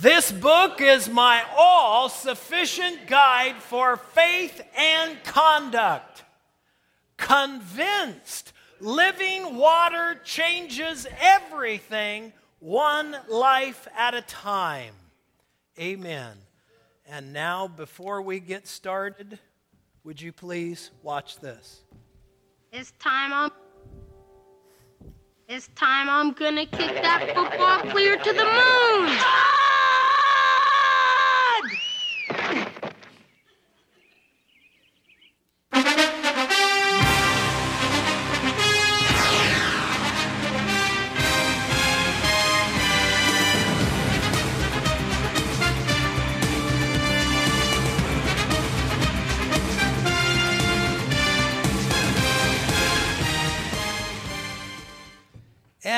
This book is my all sufficient guide for faith and conduct. Convinced living water changes everything one life at a time. Amen. And now, before we get started, would you please watch this? It's time I'm. It's time I'm gonna kick that football clear to the moon!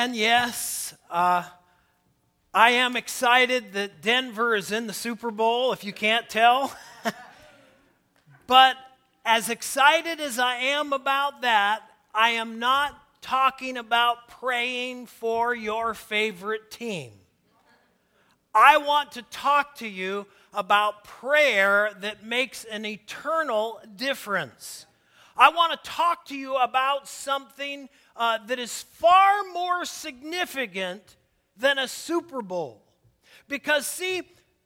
And yes, uh, I am excited that Denver is in the Super Bowl, if you can't tell. but as excited as I am about that, I am not talking about praying for your favorite team. I want to talk to you about prayer that makes an eternal difference. I want to talk to you about something uh, that is far more significant than a Super Bowl. Because, see,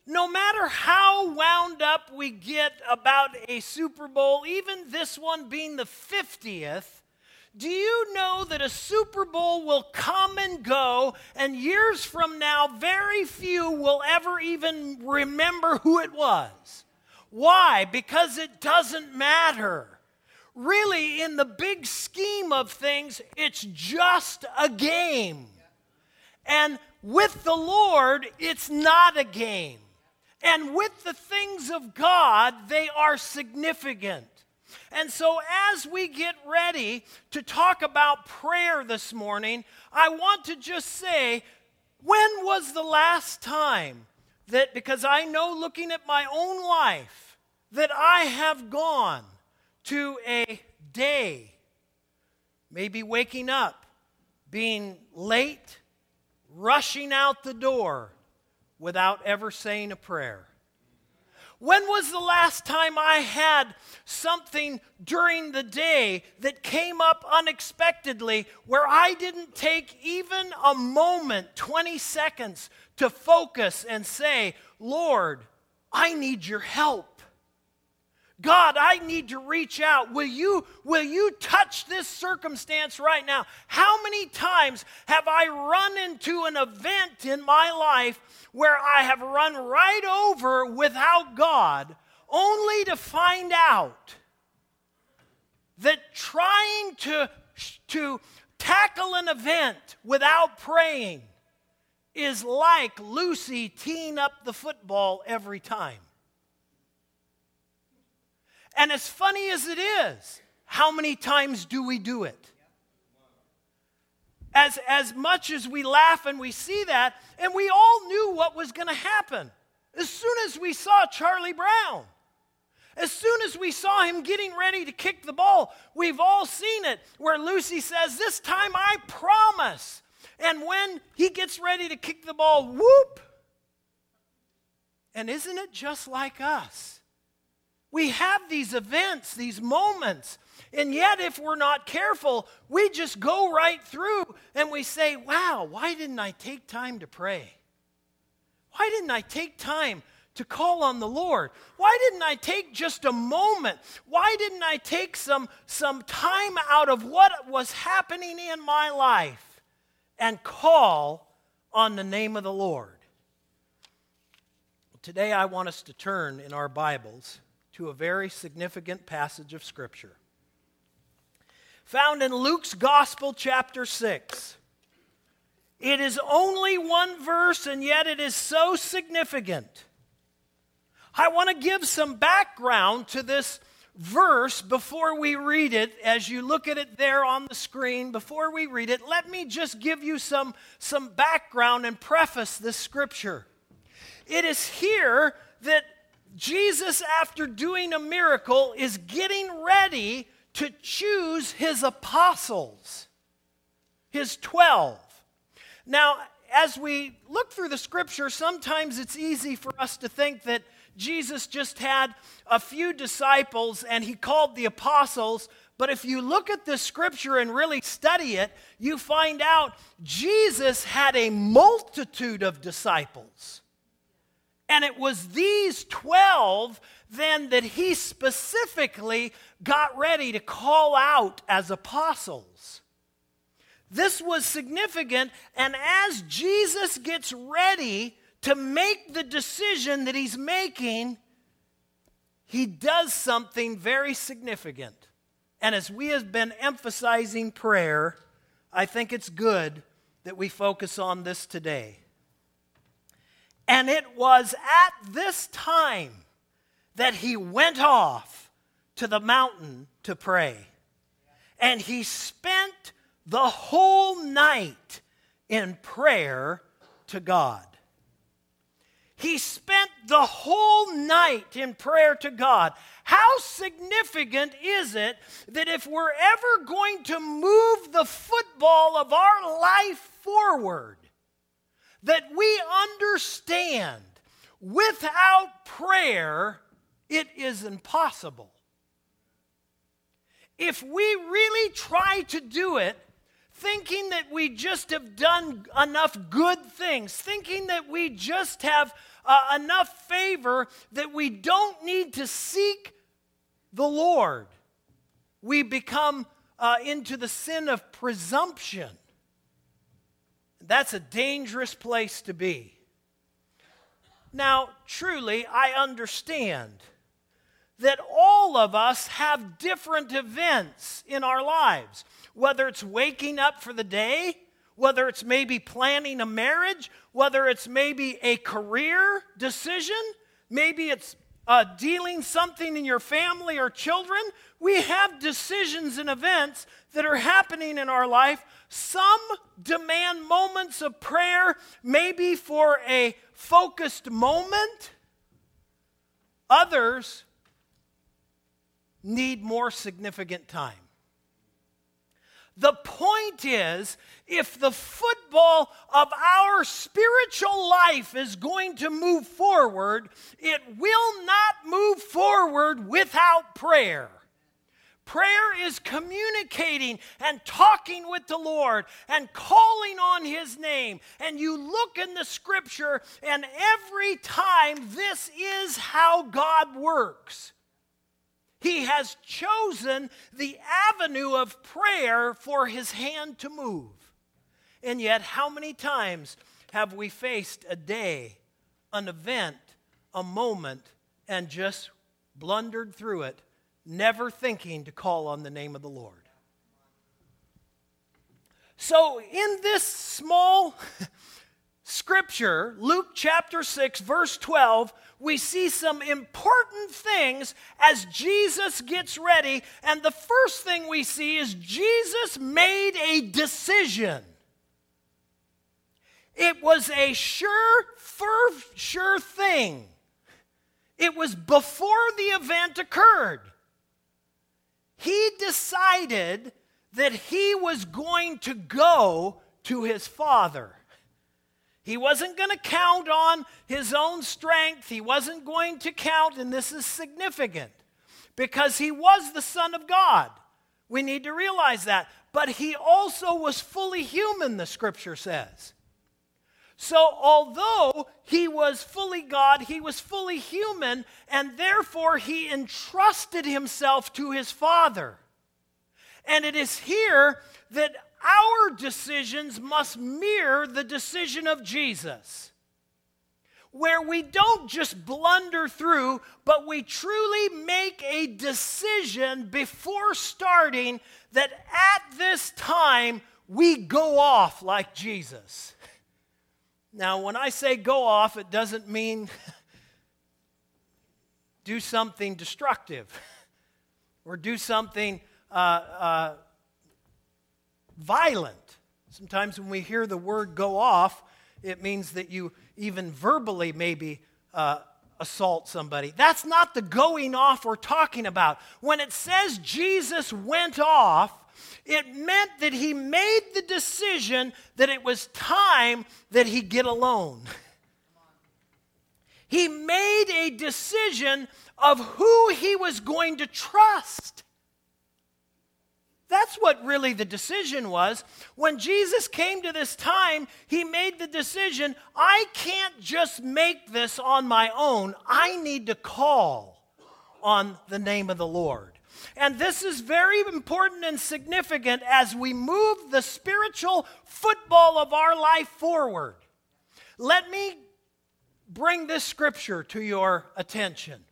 no matter how wound up we get about a Super Bowl, even this one being the 50th, do you know that a Super Bowl will come and go, and years from now, very few will ever even remember who it was? Why? Because it doesn't matter. Really, in the big scheme of things, it's just a game. And with the Lord, it's not a game. And with the things of God, they are significant. And so, as we get ready to talk about prayer this morning, I want to just say, when was the last time that, because I know looking at my own life, that I have gone to a day, maybe waking up, being late, rushing out the door without ever saying a prayer? When was the last time I had something during the day that came up unexpectedly where I didn't take even a moment, 20 seconds, to focus and say, Lord, I need your help? God, I need to reach out. Will you, will you touch this circumstance right now? How many times have I run into an event in my life where I have run right over without God, only to find out that trying to, to tackle an event without praying is like Lucy teeing up the football every time? And as funny as it is, how many times do we do it? As, as much as we laugh and we see that, and we all knew what was going to happen. As soon as we saw Charlie Brown, as soon as we saw him getting ready to kick the ball, we've all seen it where Lucy says, This time I promise. And when he gets ready to kick the ball, whoop. And isn't it just like us? We have these events, these moments, and yet if we're not careful, we just go right through and we say, wow, why didn't I take time to pray? Why didn't I take time to call on the Lord? Why didn't I take just a moment? Why didn't I take some, some time out of what was happening in my life and call on the name of the Lord? Today, I want us to turn in our Bibles to a very significant passage of Scripture. Found in Luke's Gospel, chapter 6. It is only one verse, and yet it is so significant. I want to give some background to this verse before we read it. As you look at it there on the screen, before we read it, let me just give you some, some background and preface this scripture. It is here that Jesus, after doing a miracle, is getting ready to choose his apostles, his 12. Now, as we look through the scripture, sometimes it's easy for us to think that Jesus just had a few disciples and he called the apostles. But if you look at the scripture and really study it, you find out Jesus had a multitude of disciples. And it was these 12 then that he specifically got ready to call out as apostles. This was significant, and as Jesus gets ready to make the decision that he's making, he does something very significant. And as we have been emphasizing prayer, I think it's good that we focus on this today. And it was at this time that he went off to the mountain to pray. And he spent the whole night in prayer to God. He spent the whole night in prayer to God. How significant is it that if we're ever going to move the football of our life forward, that we understand without prayer, it is impossible. If we really try to do it, thinking that we just have done enough good things, thinking that we just have uh, enough favor that we don't need to seek the Lord, we become uh, into the sin of presumption. That's a dangerous place to be. Now, truly, I understand that all of us have different events in our lives, whether it's waking up for the day, whether it's maybe planning a marriage, whether it's maybe a career decision, maybe it's uh, dealing something in your family or children. We have decisions and events that are happening in our life. Some demand moments of prayer, maybe for a focused moment. Others need more significant time. The point is, if the football of our spiritual life is going to move forward, it will not move forward without prayer. Prayer is communicating and talking with the Lord and calling on His name. And you look in the scripture, and every time this is how God works. He has chosen the avenue of prayer for his hand to move. And yet, how many times have we faced a day, an event, a moment, and just blundered through it, never thinking to call on the name of the Lord? So, in this small scripture, Luke chapter 6, verse 12, we see some important things as Jesus gets ready. And the first thing we see is Jesus made a decision. It was a sure, for sure thing. It was before the event occurred. He decided that he was going to go to his father. He wasn't going to count on his own strength. He wasn't going to count, and this is significant because he was the Son of God. We need to realize that. But he also was fully human, the scripture says. So, although he was fully God, he was fully human, and therefore he entrusted himself to his Father. And it is here that our decisions must mirror the decision of Jesus. Where we don't just blunder through, but we truly make a decision before starting that at this time we go off like Jesus. Now, when I say go off, it doesn't mean do something destructive or do something uh, uh, violent. Sometimes when we hear the word go off, it means that you even verbally maybe uh, assault somebody. That's not the going off we're talking about. When it says Jesus went off, It meant that he made the decision that it was time that he get alone. He made a decision of who he was going to trust. That's what really the decision was. When Jesus came to this time, he made the decision I can't just make this on my own, I need to call on the name of the Lord. And this is very important and significant as we move the spiritual football of our life forward. Let me bring this scripture to your attention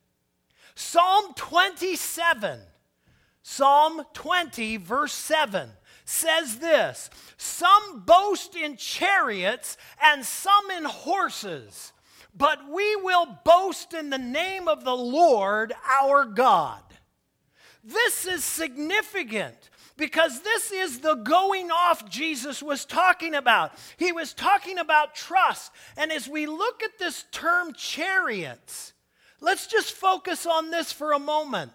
Psalm 27 Psalm 20, verse 7 says this Some boast in chariots and some in horses, but we will boast in the name of the Lord our God. This is significant because this is the going off Jesus was talking about. He was talking about trust. And as we look at this term chariots, let's just focus on this for a moment.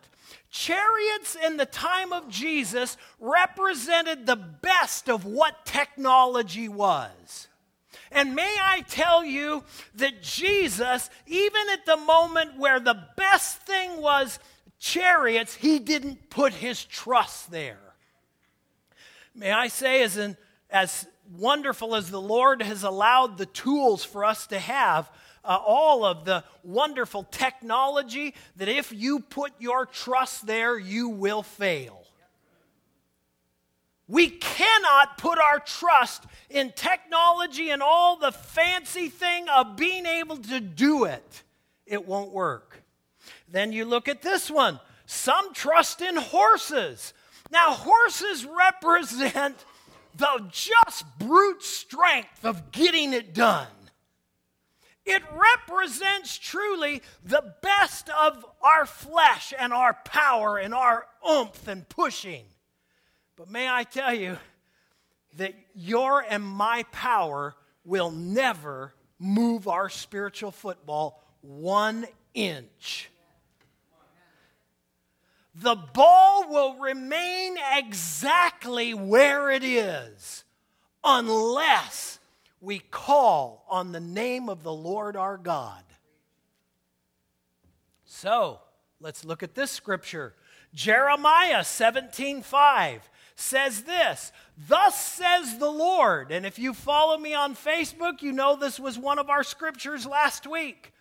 Chariots in the time of Jesus represented the best of what technology was. And may I tell you that Jesus, even at the moment where the best thing was chariots, he didn't put his trust there. May I say, as, in, as wonderful as the Lord has allowed the tools for us to have, uh, all of the wonderful technology that if you put your trust there, you will fail. We cannot put our trust in technology and all the fancy thing of being able to do it. It won't work. Then you look at this one. Some trust in horses. Now, horses represent the just brute strength of getting it done. It represents truly the best of our flesh and our power and our oomph and pushing. But may I tell you that your and my power will never move our spiritual football one inch. The ball will remain exactly where it is unless we call on the name of the Lord our God. So, let's look at this scripture. Jeremiah 17:5 says this, "Thus says the Lord." And if you follow me on Facebook, you know this was one of our scriptures last week.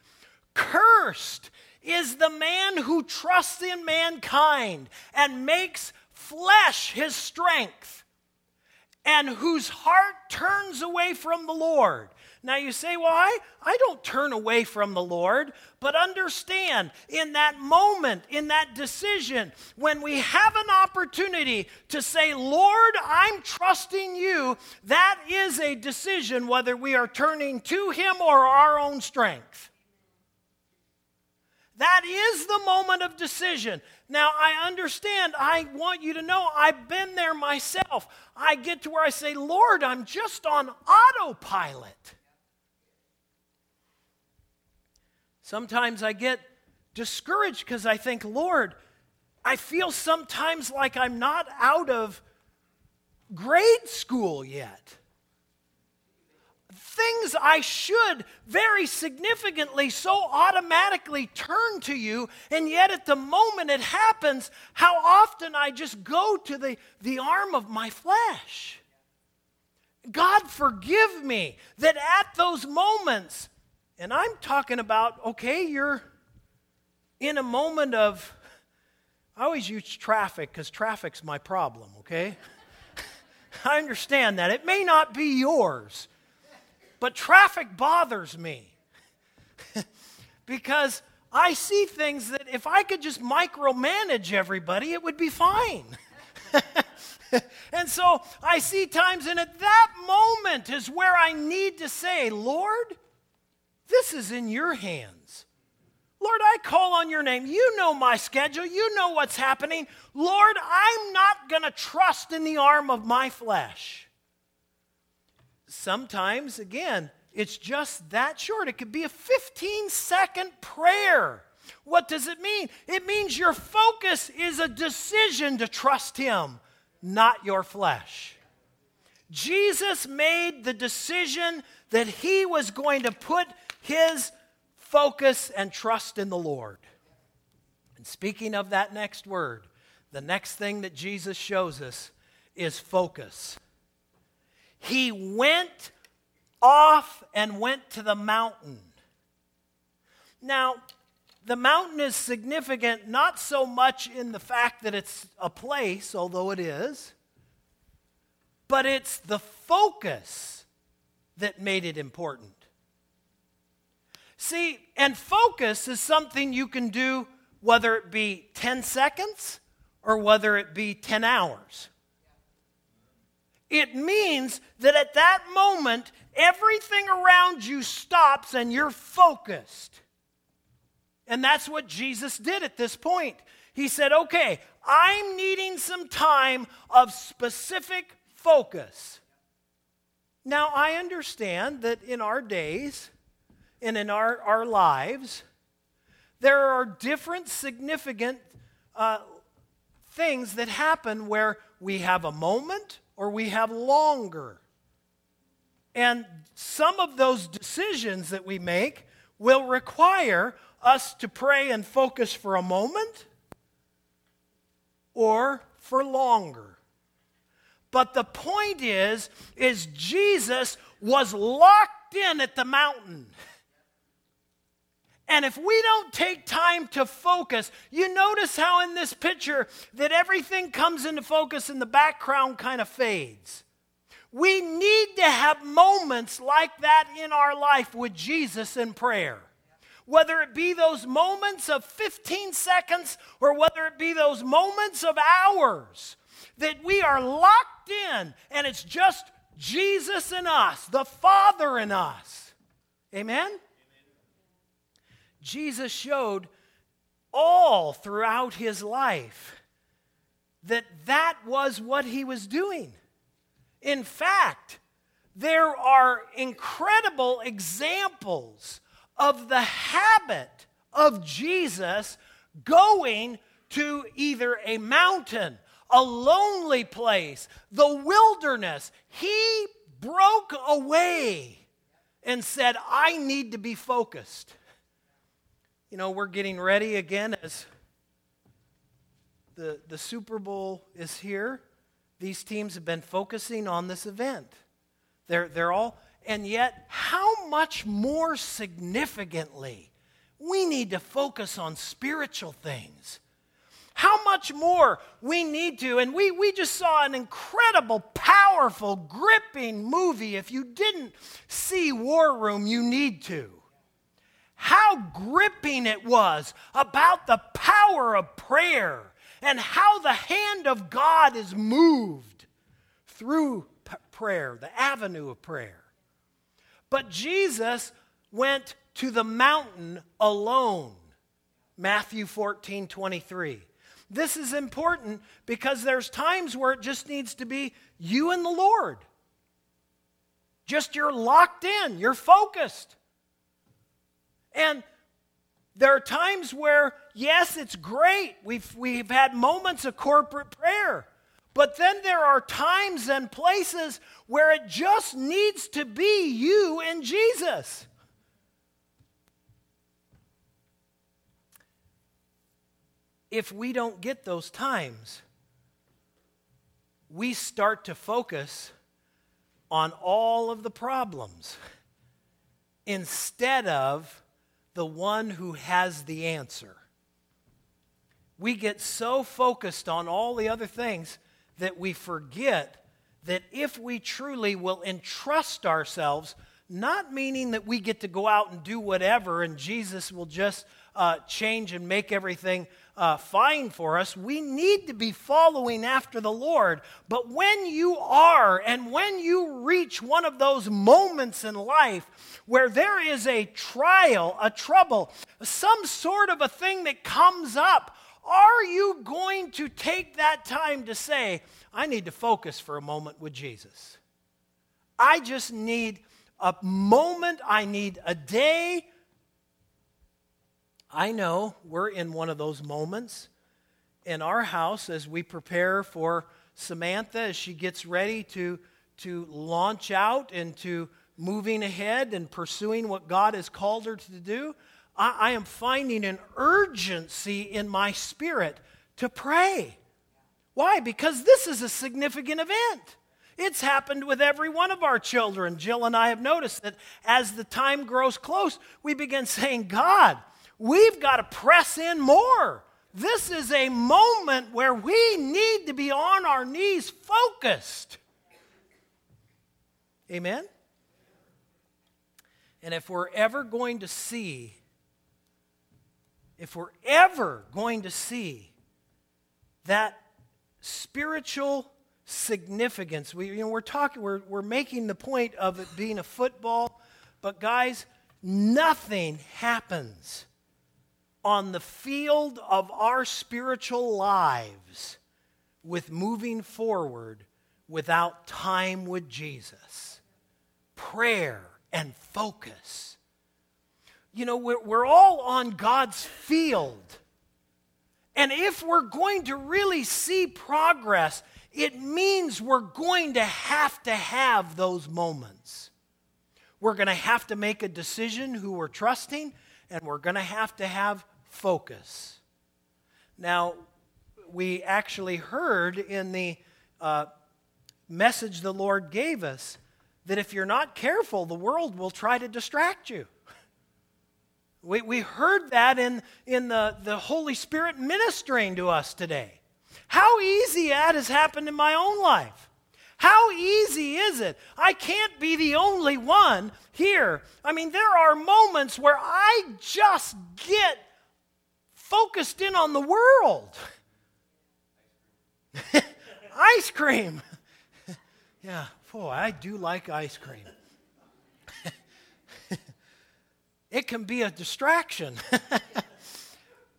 Cursed is the man who trusts in mankind and makes flesh his strength and whose heart turns away from the Lord. Now you say, well, I, I don't turn away from the Lord, but understand in that moment, in that decision, when we have an opportunity to say, Lord, I'm trusting you, that is a decision whether we are turning to Him or our own strength. That is the moment of decision. Now, I understand. I want you to know I've been there myself. I get to where I say, Lord, I'm just on autopilot. Sometimes I get discouraged because I think, Lord, I feel sometimes like I'm not out of grade school yet things I should very significantly so automatically turn to you, and yet at the moment it happens, how often I just go to the, the arm of my flesh. God, forgive me that at those moments, and I'm talking about, okay, you're in a moment of, I always use traffic because traffic's my problem, okay? I understand that. It may not be yours. But traffic bothers me because I see things that if I could just micromanage everybody, it would be fine. and so I see times, and at that moment is where I need to say, Lord, this is in your hands. Lord, I call on your name. You know my schedule. You know what's happening. Lord, I'm not going to trust in the arm of my flesh sometimes, again, it's just that short. It could be a 15 second prayer. What does it mean? It means your focus is a decision to trust Him, not your flesh. Jesus made the decision that he was going to put his focus and trust in the Lord. And speaking of that next word, the next thing that Jesus shows us is focus. He went off and went to the mountain. Now, the mountain is significant not so much in the fact that it's a place, although it is, but it's the focus that made it important. See, and focus is something you can do whether it be 10 seconds or whether it be 10 hours. It means that at that moment, everything around you stops and you're focused. And that's what Jesus did at this point. He said, Okay, I'm needing some time of specific focus. Now, I understand that in our days and in our, our lives, there are different significant uh, things that happen where we have a moment or we have longer. And some of those decisions that we make will require us to pray and focus for a moment or for longer. But the point is is Jesus was locked in at the mountain. And if we don't take time to focus, you notice how in this picture that everything comes into focus and the background kind of fades. We need to have moments like that in our life with Jesus in prayer. Whether it be those moments of 15 seconds or whether it be those moments of hours, that we are locked in and it's just Jesus and us, the Father in us. Amen? Jesus showed all throughout his life that that was what he was doing. In fact, there are incredible examples of the habit of Jesus going to either a mountain, a lonely place, the wilderness. He broke away and said, I need to be focused. You know, we're getting ready again as the, the Super Bowl is here. These teams have been focusing on this event. They're, they're all, and yet, how much more significantly we need to focus on spiritual things. How much more we need to, and we, we just saw an incredible, powerful, gripping movie. If you didn't see War Room, you need to how gripping it was about the power of prayer and how the hand of God is moved through p- prayer, the avenue of prayer. But Jesus went to the mountain alone. Matthew 14 23. This is important because there's times where it just needs to be you and the Lord. Just you're locked in, you're focused. And there are times where, yes, it's great. We've, we've had moments of corporate prayer. But then there are times and places where it just needs to be you and Jesus. If we don't get those times, we start to focus on all of the problems instead of the one who has the answer. We get so focused on all the other things that we forget that if we truly will entrust ourselves, not meaning that we get to go out and do whatever and Jesus will just uh, change and make everything uh, fine for us. We need to be following after the Lord. But when you are, and when you reach one of those moments in life where there is a trial, a trouble, some sort of a thing that comes up, are you going to take that time to say, I need to focus for a moment with Jesus? I just need a moment, I need a day, I know we're in one of those moments in our house as we prepare for Samantha as she gets ready to, to launch out into moving ahead and pursuing what God has called her to do, I, I am finding an urgency in my spirit to pray. Why? Because this is a significant event. It's happened with every one of our children. Jill and I have noticed that as the time grows close, we begin saying, God, we've got to press in more. This is a moment where we need to be on our knees focused. Amen? And if we're ever going to see, if we're ever going to see that spiritual significance, we, you know, we're talking, we're, we're making the point of it being a football, but guys, nothing happens on the field of our spiritual lives with moving forward without time with Jesus. Prayer and focus. You know, we're, we're all on God's field. And if we're going to really see progress, it means we're going to have to have those moments. We're going to have to make a decision who we're trusting, and we're going to have to have focus. Now, we actually heard in the uh, message the Lord gave us that if you're not careful, the world will try to distract you. We, we heard that in, in the, the Holy Spirit ministering to us today. How easy that has happened in my own life. How easy is it? I can't be the only one here. I mean, there are moments where I just get focused in on the world. ice cream. yeah, boy, I do like ice cream. it can be a distraction.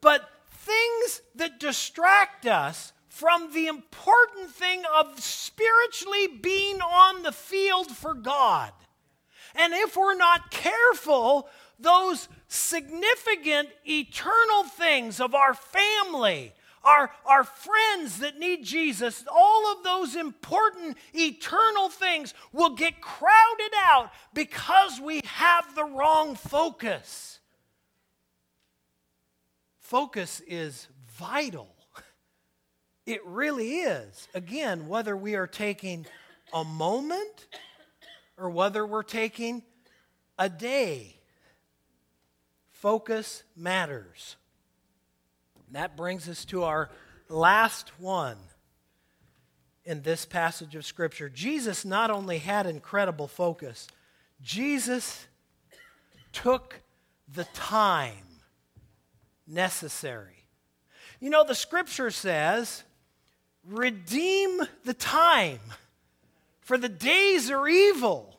but things that distract us from the important thing of spiritually being on the field for God. And if we're not careful, those significant eternal things of our family, our, our friends that need Jesus, all of those important eternal things will get crowded out because we have the wrong focus. Focus is vital. It really is. Again, whether we are taking a moment or whether we're taking a day Focus matters. That brings us to our last one in this passage of Scripture. Jesus not only had incredible focus, Jesus took the time necessary. You know, the Scripture says, redeem the time, for the days are evil.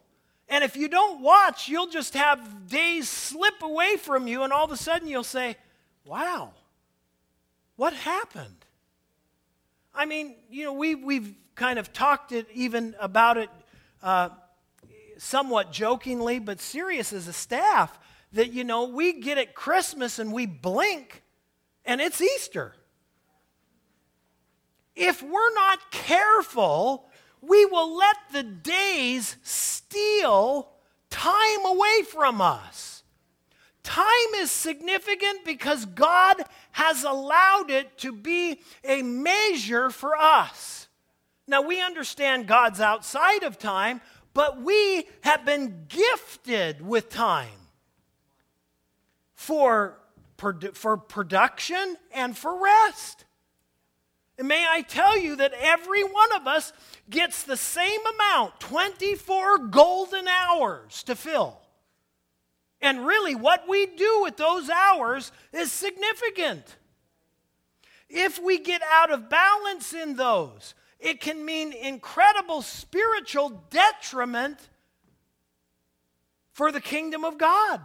And if you don't watch, you'll just have days slip away from you, and all of a sudden you'll say, Wow, what happened? I mean, you know, we, we've kind of talked it even about it uh, somewhat jokingly, but serious as a staff, that, you know, we get at Christmas and we blink and it's Easter. If we're not careful, we will let the days steal time away from us. Time is significant because God has allowed it to be a measure for us. Now, we understand God's outside of time, but we have been gifted with time for, for production and for rest. And may I tell you that every one of us gets the same amount 24 golden hours to fill. And really, what we do with those hours is significant. If we get out of balance in those, it can mean incredible spiritual detriment for the kingdom of God.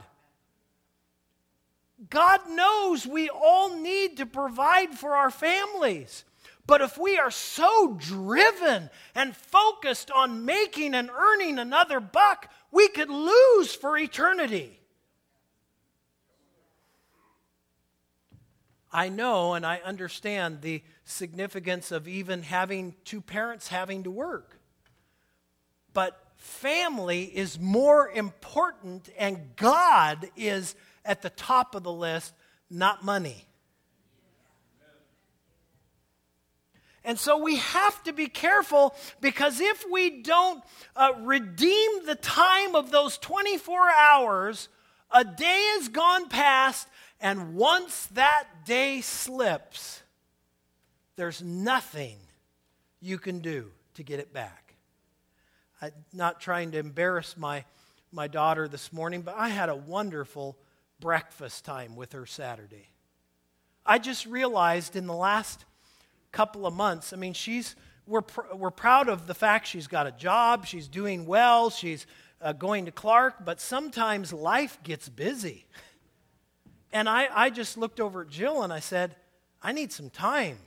God knows we all need to provide for our families. But if we are so driven and focused on making and earning another buck, we could lose for eternity. I know and I understand the significance of even having two parents having to work. But family is more important, and God is at the top of the list, not money. And so we have to be careful because if we don't uh, redeem the time of those 24 hours, a day has gone past, and once that day slips, there's nothing you can do to get it back. I'm not trying to embarrass my, my daughter this morning, but I had a wonderful breakfast time with her Saturday. I just realized in the last couple of months. I mean, she's, we're, pr- we're proud of the fact she's got a job, she's doing well, she's uh, going to Clark, but sometimes life gets busy. And I, I just looked over at Jill and I said, I need some time.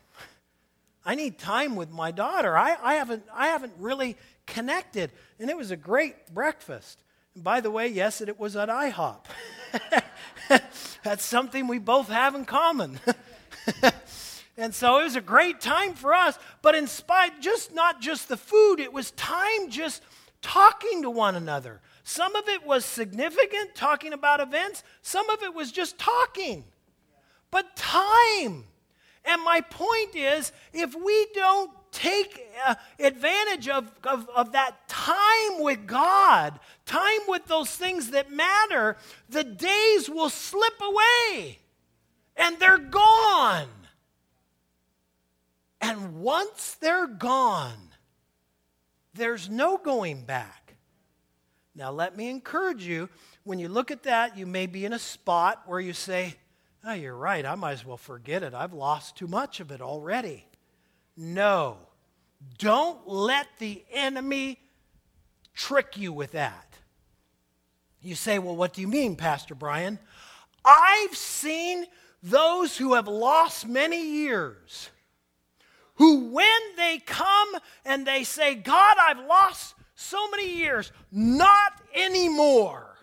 I need time with my daughter. I, I, haven't, I haven't really connected. And it was a great breakfast. By the way, yes, it was at IHOP. That's something we both have in common. And so it was a great time for us. But in spite, just not just the food, it was time just talking to one another. Some of it was significant, talking about events. Some of it was just talking. But time. And my point is if we don't take uh, advantage of, of, of that time with God, time with those things that matter, the days will slip away and they're gone. And once they're gone, there's no going back. Now, let me encourage you when you look at that, you may be in a spot where you say, Oh, you're right, I might as well forget it. I've lost too much of it already. No, don't let the enemy trick you with that. You say, Well, what do you mean, Pastor Brian? I've seen those who have lost many years who, when they come and they say, God, I've lost so many years, not anymore,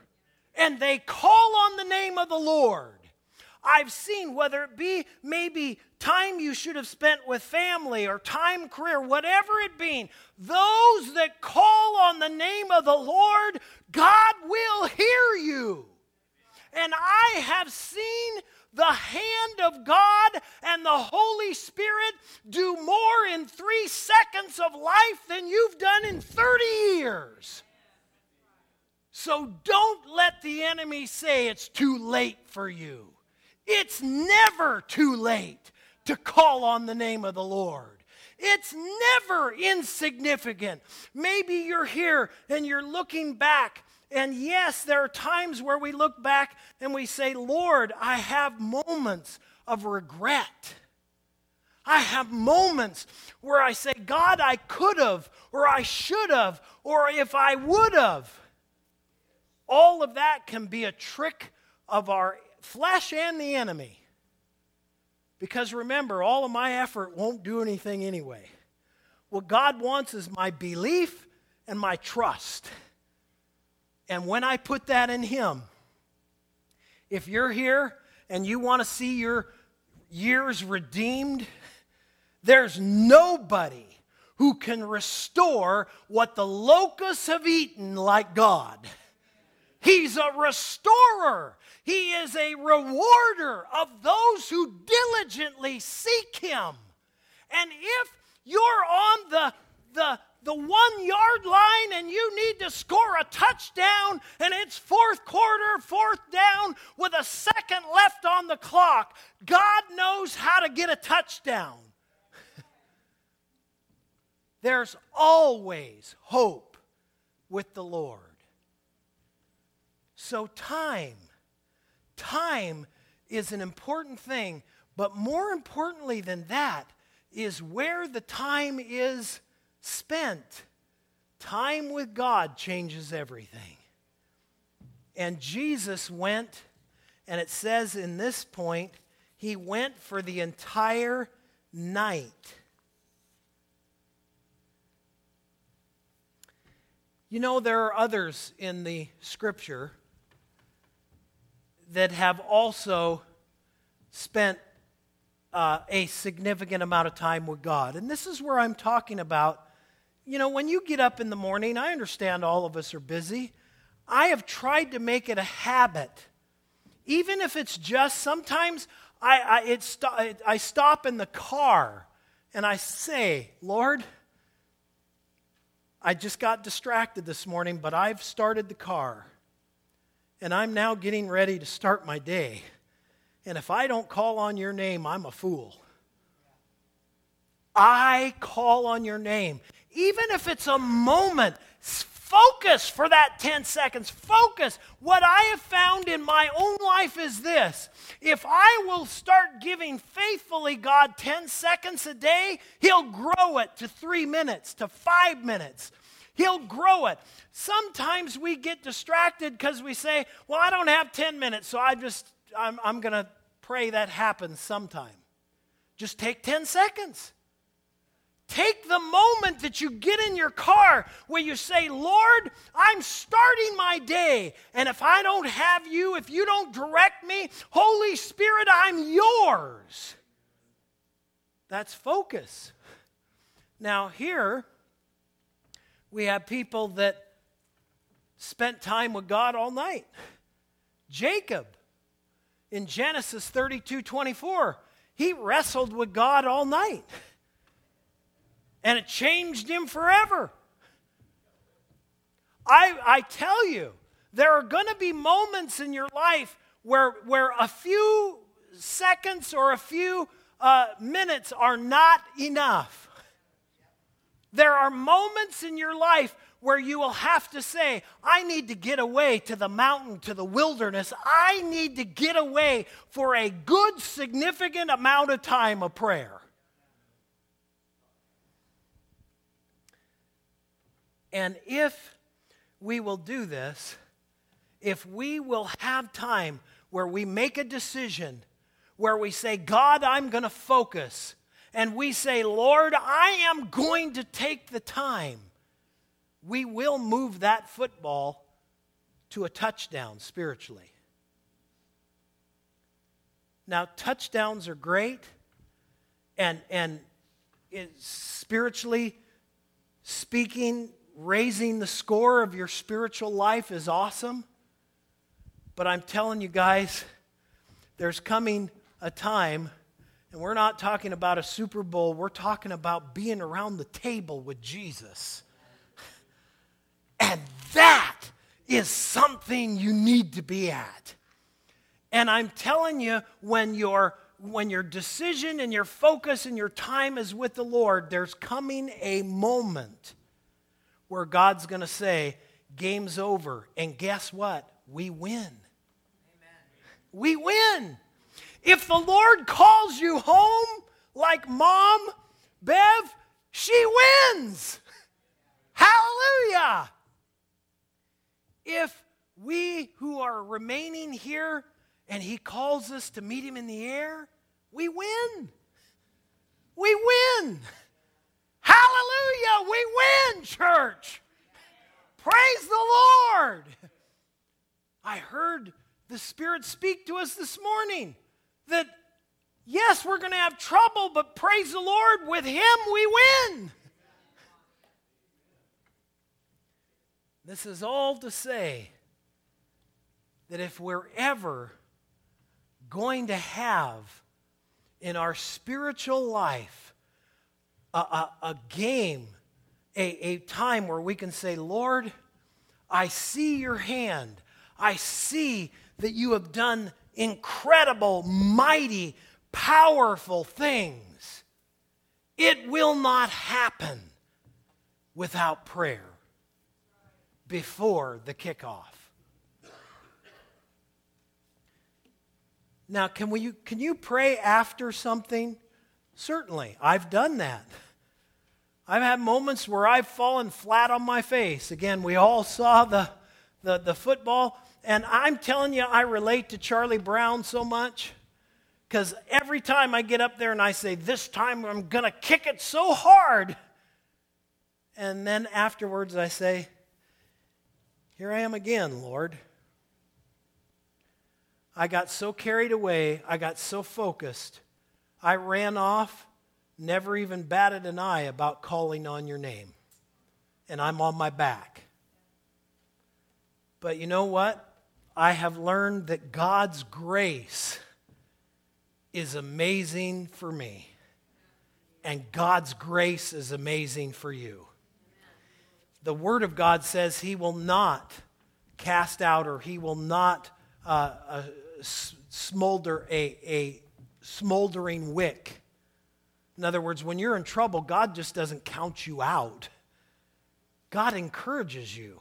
and they call on the name of the Lord. I've seen whether it be maybe time you should have spent with family or time, career, whatever it be, those that call on the name of the Lord, God will hear you. And I have seen the hand of God and the Holy Spirit do more in three seconds of life than you've done in 30 years. So don't let the enemy say it's too late for you. It's never too late to call on the name of the Lord. It's never insignificant. Maybe you're here and you're looking back and yes, there are times where we look back and we say, Lord, I have moments of regret. I have moments where I say, God, I could have, or I should have, or if I would have. All of that can be a trick of our flesh and the enemy. Because remember, all of my effort won't do anything anyway. What God wants is my belief and my trust. And when I put that in Him, if you're here and you want to see your years redeemed, there's nobody who can restore what the locusts have eaten like God. He's a restorer. He is a rewarder of those who diligently seek Him. And if you're on the, the, the one yard line and you need to score a touchdown and it's fourth quarter, fourth down with a second left on the clock, God knows how to get a touchdown. There's always hope with the Lord. So, time, time is an important thing, but more importantly than that is where the time is spent. Time with God changes everything. And Jesus went, and it says in this point, he went for the entire night. You know, there are others in the scripture that have also spent uh, a significant amount of time with God. And this is where I'm talking about. You know, when you get up in the morning, I understand all of us are busy. I have tried to make it a habit, even if it's just sometimes I, I, it st- I stop in the car and I say, Lord, I just got distracted this morning, but I've started the car and I'm now getting ready to start my day. And if I don't call on your name, I'm a fool. I call on your name. Even if it's a moment, focus for that 10 seconds. Focus. What I have found in my own life is this if I will start giving faithfully God 10 seconds a day, He'll grow it to three minutes, to five minutes. He'll grow it. Sometimes we get distracted because we say, Well, I don't have 10 minutes, so I just, I'm, I'm going to pray that happens sometime. Just take 10 seconds. Take the moment that you get in your car where you say, Lord, I'm starting my day. And if I don't have you, if you don't direct me, Holy Spirit, I'm yours. That's focus. Now, here we have people that spent time with God all night. Jacob in Genesis 32 24, he wrestled with God all night. And it changed him forever. I, I tell you, there are going to be moments in your life where, where a few seconds or a few uh, minutes are not enough. There are moments in your life where you will have to say, I need to get away to the mountain, to the wilderness. I need to get away for a good, significant amount of time of prayer. And if we will do this, if we will have time where we make a decision, where we say, God, I'm going to focus, and we say, Lord, I am going to take the time we will move that football to a touchdown spiritually. Now, touchdowns are great, and, and spiritually speaking, raising the score of your spiritual life is awesome. But I'm telling you guys, there's coming a time, and we're not talking about a Super Bowl, we're talking about being around the table with Jesus. And that is something you need to be at. And I'm telling you, when your when your decision and your focus and your time is with the Lord, there's coming a moment where God's going to say, Game's over. And guess what? We win. Amen. We win. If the Lord calls you home like mom, Bev, she wins. Hallelujah if we who are remaining here and he calls us to meet him in the air, we win. We win. Hallelujah. We win, church. Praise the Lord. I heard the Spirit speak to us this morning that yes, we're going to have trouble, but praise the Lord, with Him we win. This is all to say that if we're ever going to have in our spiritual life a, a, a game, a, a time where we can say, Lord, I see your hand. I see that you have done incredible, mighty, powerful things. It will not happen without prayer before the kickoff. Now, can, we, can you pray after something? Certainly. I've done that. I've had moments where I've fallen flat on my face. Again, we all saw the, the, the football. And I'm telling you, I relate to Charlie Brown so much because every time I get up there and I say, This time I'm going to kick it so hard. And then afterwards I say, here I am again, Lord. I got so carried away, I got so focused, I ran off, never even batted an eye about calling on your name. And I'm on my back. But you know what? I have learned that God's grace is amazing for me. And God's grace is amazing for you. The Word of God says He will not cast out or He will not uh, uh, smolder a, a smoldering wick. In other words, when you're in trouble, God just doesn't count you out, God encourages you.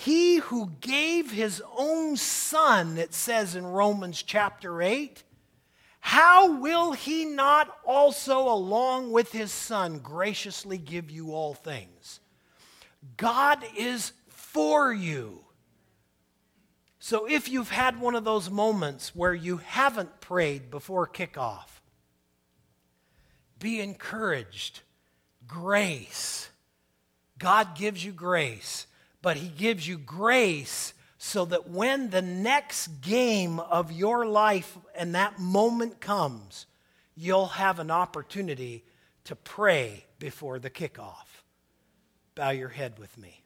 He who gave his own son, it says in Romans chapter 8, how will he not also, along with his son, graciously give you all things? God is for you. So if you've had one of those moments where you haven't prayed before kickoff, be encouraged. Grace. God gives you grace but He gives you grace so that when the next game of your life and that moment comes, you'll have an opportunity to pray before the kickoff. Bow your head with me.